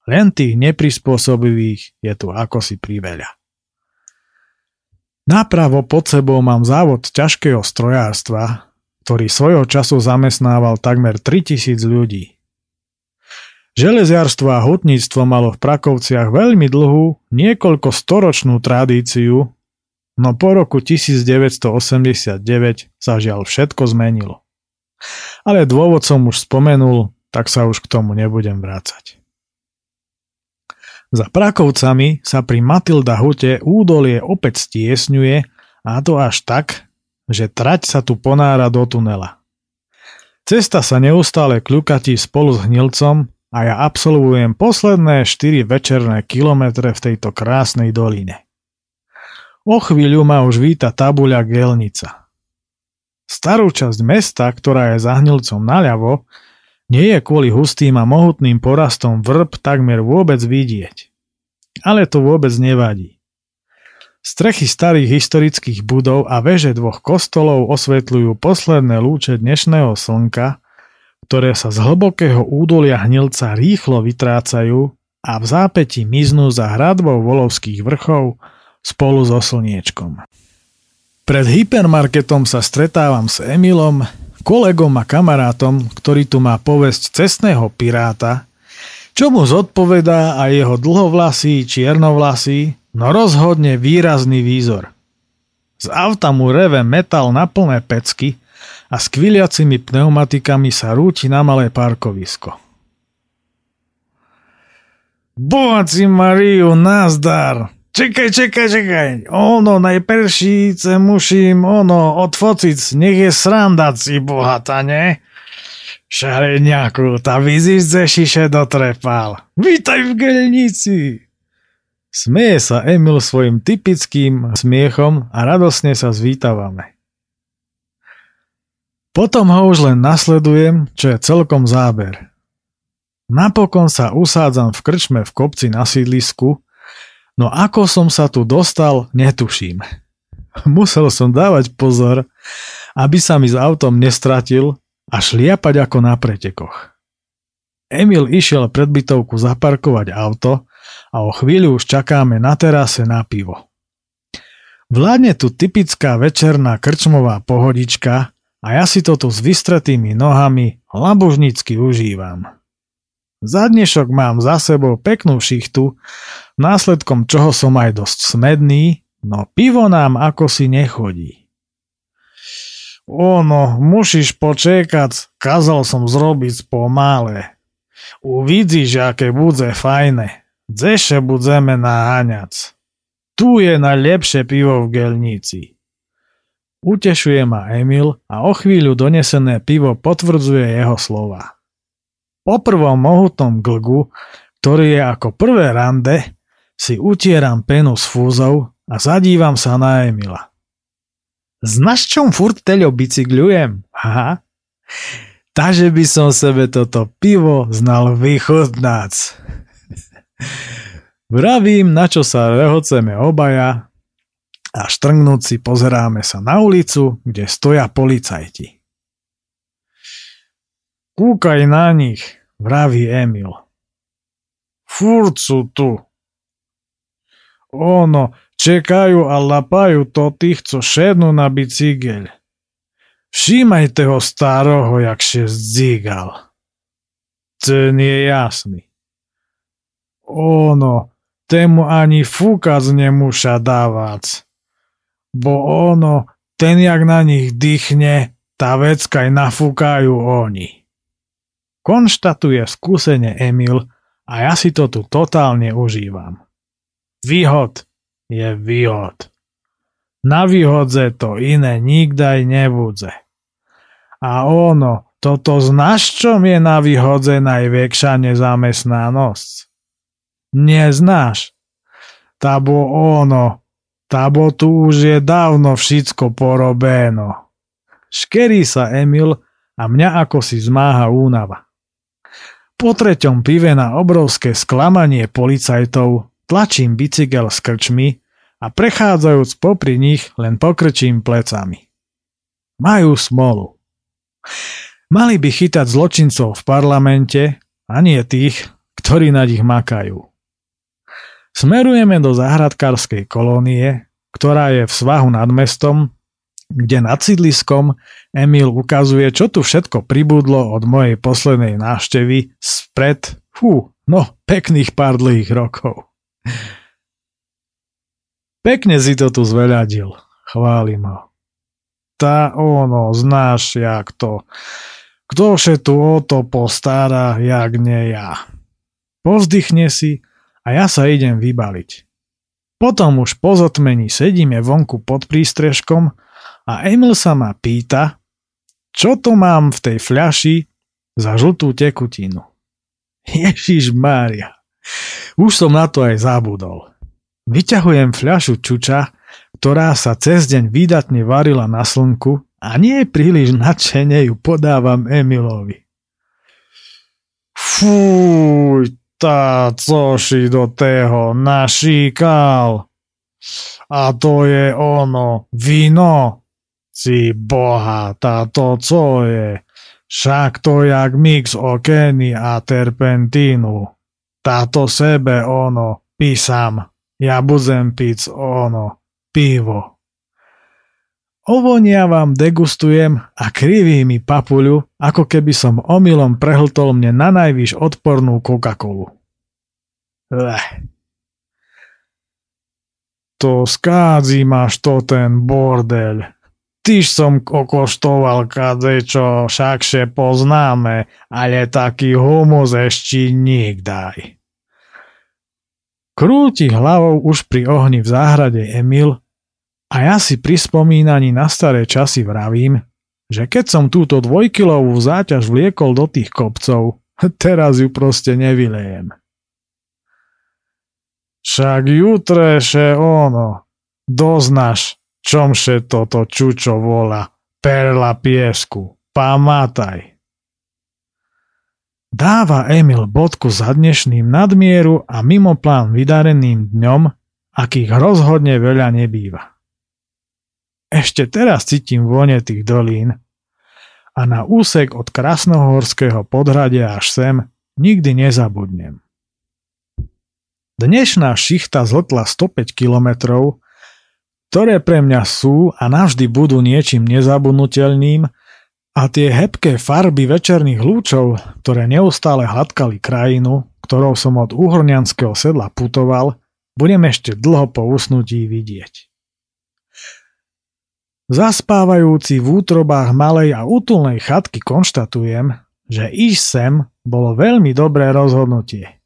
Len tých neprispôsobivých je tu ako si priveľa. Napravo pod sebou mám závod ťažkého strojárstva, ktorý svojho času zamestnával takmer 3000 ľudí. Železiarstvo a hutníctvo malo v Prakovciach veľmi dlhú, niekoľko storočnú tradíciu, no po roku 1989 sa žiaľ všetko zmenilo. Ale dôvod som už spomenul, tak sa už k tomu nebudem vrácať. Za Prakovcami sa pri Matilda Hute údolie opäť stiesňuje a to až tak, že trať sa tu ponára do tunela. Cesta sa neustále kľukatí spolu s hnilcom a ja absolvujem posledné 4 večerné kilometre v tejto krásnej doline. O chvíľu ma už víta tabuľa Gelnica. Starú časť mesta, ktorá je za naľavo, nie je kvôli hustým a mohutným porastom vrb takmer vôbec vidieť. Ale to vôbec nevadí. Strechy starých historických budov a veže dvoch kostolov osvetľujú posledné lúče dnešného slnka, ktoré sa z hlbokého údolia hnilca rýchlo vytrácajú a v zápäti miznú za hradbou volovských vrchov spolu so slniečkom. Pred hypermarketom sa stretávam s Emilom, kolegom a kamarátom, ktorý tu má povesť cestného piráta, čo mu zodpovedá aj jeho dlhovlasý, čiernovlasý, no rozhodne výrazný výzor. Z auta mu reve metal na plné pecky a s kviliacimi pneumatikami sa rúti na malé parkovisko. Bohaci Mariu, nazdar! Čekaj, čekaj, čekaj. Ono, najperší se musím, ono, odfociť. Nech je srandací bohata, ne? Šareňaku, tá vyzíš ze šiše dotrepal. Vítaj v gelnici. Smieje sa Emil svojim typickým smiechom a radosne sa zvítavame. Potom ho už len nasledujem, čo je celkom záber. Napokon sa usádzam v krčme v kopci na sídlisku, No ako som sa tu dostal, netuším. Musel som dávať pozor, aby sa mi s autom nestratil a šliapať ako na pretekoch. Emil išiel pred bytovku zaparkovať auto a o chvíľu už čakáme na terase na pivo. Vládne tu typická večerná krčmová pohodička a ja si to tu s vystretými nohami labožnícky užívam. Za dnešok mám za sebou peknú šichtu, následkom čoho som aj dosť smedný, no pivo nám ako si nechodí. Ono, musíš počekať, kazal som zrobiť pomále. Uvidíš, aké bude fajné. Dzeše budeme naháňac. Tu je najlepšie pivo v gelnici. Utešuje ma Emil a o chvíľu donesené pivo potvrdzuje jeho slova. Po prvom mohutnom glgu, ktorý je ako prvé rande, si utieram penu s fúzou a zadívam sa na Emila. Znaš čom furt teľo bicykľujem? Aha. Takže by som sebe toto pivo znal vychodnác. Vravím, na čo sa rehoceme obaja a štrngnúť si pozeráme sa na ulicu, kde stoja policajti. Kúkaj na nich, vraví Emil. Furt sú tu. Ono, čekajú a lapajú to tých, co šednú na bicykel. Všímajte ho staroho, jak się zdzigal. Ten je jasný. Ono, tému ani fúkac nemuša dávať, bo ono, ten jak na nich dýchne, tá vecka aj nafúkajú oni. Konštatuje skúsene Emil a ja si to tu totálne užívam. Výhod je výhod. Na výhodze to iné nikdaj nebudze. A ono, toto znaš, čom je na výhodze najväčšia nezamestnanosť? Neznáš. Tabo ono, tabo tu už je dávno všetko porobeno. Škerí sa Emil a mňa ako si zmáha únava. Po treťom pive na obrovské sklamanie policajtov tlačím bicykel s krčmi a prechádzajúc popri nich len pokrčím plecami. Majú smolu. Mali by chytať zločincov v parlamente a nie tých, ktorí na nich makajú. Smerujeme do záhradkárskej kolónie, ktorá je v svahu nad mestom kde nad sídliskom Emil ukazuje, čo tu všetko pribudlo od mojej poslednej návštevy spred, fú, no, pekných pár dlhých rokov. Pekne si to tu zveľadil, chválim ho. Tá ono, znáš, jak to. Kto vše tu o to postará, jak nie ja. Povzdychne si a ja sa idem vybaliť. Potom už po zotmení sedíme vonku pod prístrežkom a Emil sa ma pýta, čo to mám v tej fľaši za žltú tekutinu. Ježiš Mária, už som na to aj zabudol. Vyťahujem fľašu čuča, ktorá sa cez deň výdatne varila na slnku a nie príliš nadšene ju podávam Emilovi. Fúj, tá coši do tého našíkal. A to je ono, víno. Si boha, táto co je? Však to jak mix okeny a terpentínu. Táto sebe ono, písam. Ja budem piť ono, pivo. Ovonia vám degustujem a kriví mi papuľu, ako keby som omylom prehltol mne na najvyš odpornú Coca-Colu. Leh. To skádzi máš to ten bordel, Tyž som okoštoval kadečo, všakše poznáme, ale taký humus ešte nikdaj. Krúti hlavou už pri ohni v záhrade Emil a ja si pri spomínaní na staré časy vravím, že keď som túto dvojkilovú záťaž vliekol do tých kopcov, teraz ju proste nevylejem. Však jutreše ono, doznaš, Čomše toto čučo volá? Perla piesku. Pamataj. Dáva Emil bodku za dnešným nadmieru a mimo plán vydareným dňom, akých rozhodne veľa nebýva. Ešte teraz cítim vone tých dolín a na úsek od Krasnohorského podhradia až sem nikdy nezabudnem. Dnešná šichta zletla 105 kilometrov ktoré pre mňa sú a navždy budú niečím nezabudnutelným a tie hebké farby večerných lúčov, ktoré neustále hladkali krajinu, ktorou som od uhorňanského sedla putoval, budem ešte dlho po usnutí vidieť. Zaspávajúci v útrobách malej a útulnej chatky konštatujem, že ísť sem bolo veľmi dobré rozhodnutie.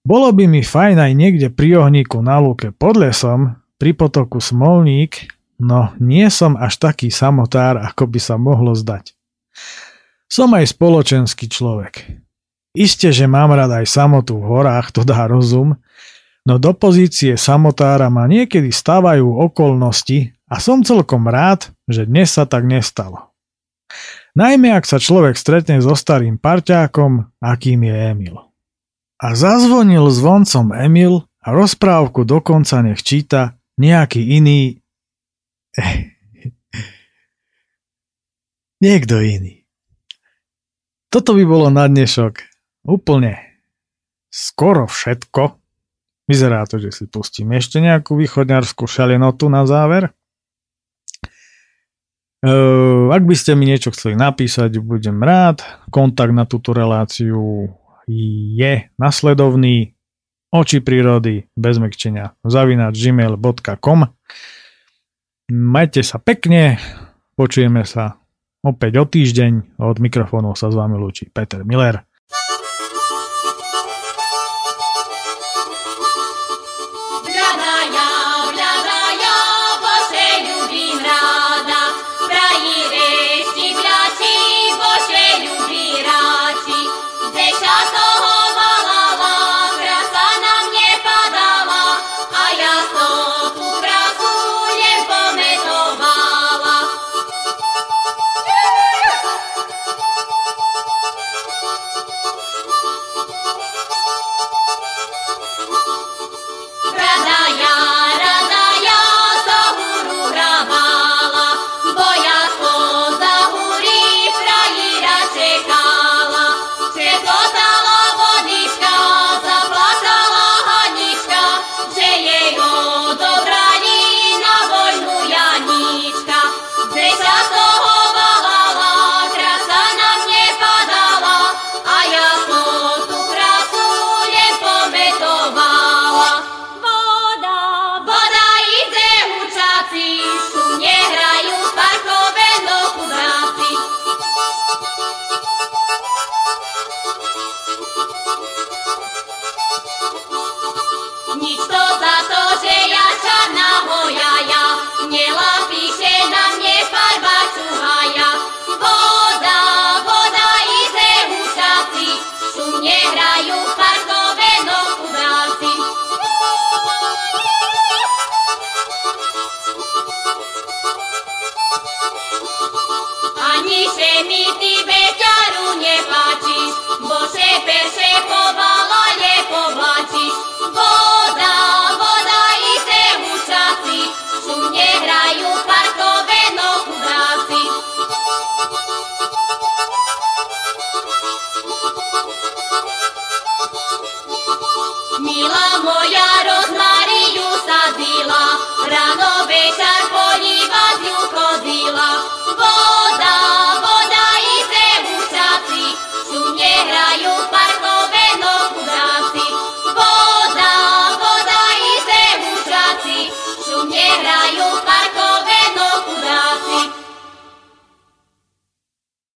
Bolo by mi fajn aj niekde pri ohníku na lúke pod lesom, pri potoku Smolník, no nie som až taký samotár, ako by sa mohlo zdať. Som aj spoločenský človek. Isté, že mám rád aj samotu v horách, to dá rozum, no do pozície samotára ma niekedy stávajú okolnosti a som celkom rád, že dnes sa tak nestalo. Najmä ak sa človek stretne so starým parťákom, akým je Emil. A zazvonil zvoncom Emil a rozprávku dokonca nech číta nejaký iný... Niekto iný. Toto by bolo na dnešok úplne skoro všetko. Vyzerá to, že si pustím ešte nejakú východňarskú šalenotu na záver. Uh, ak by ste mi niečo chceli napísať, budem rád. Kontakt na túto reláciu je nasledovný oči prírody bez mekčenia zavinač gmail.com Majte sa pekne, počujeme sa opäť o týždeň. Od mikrofónu sa s vami lúči Peter Miller.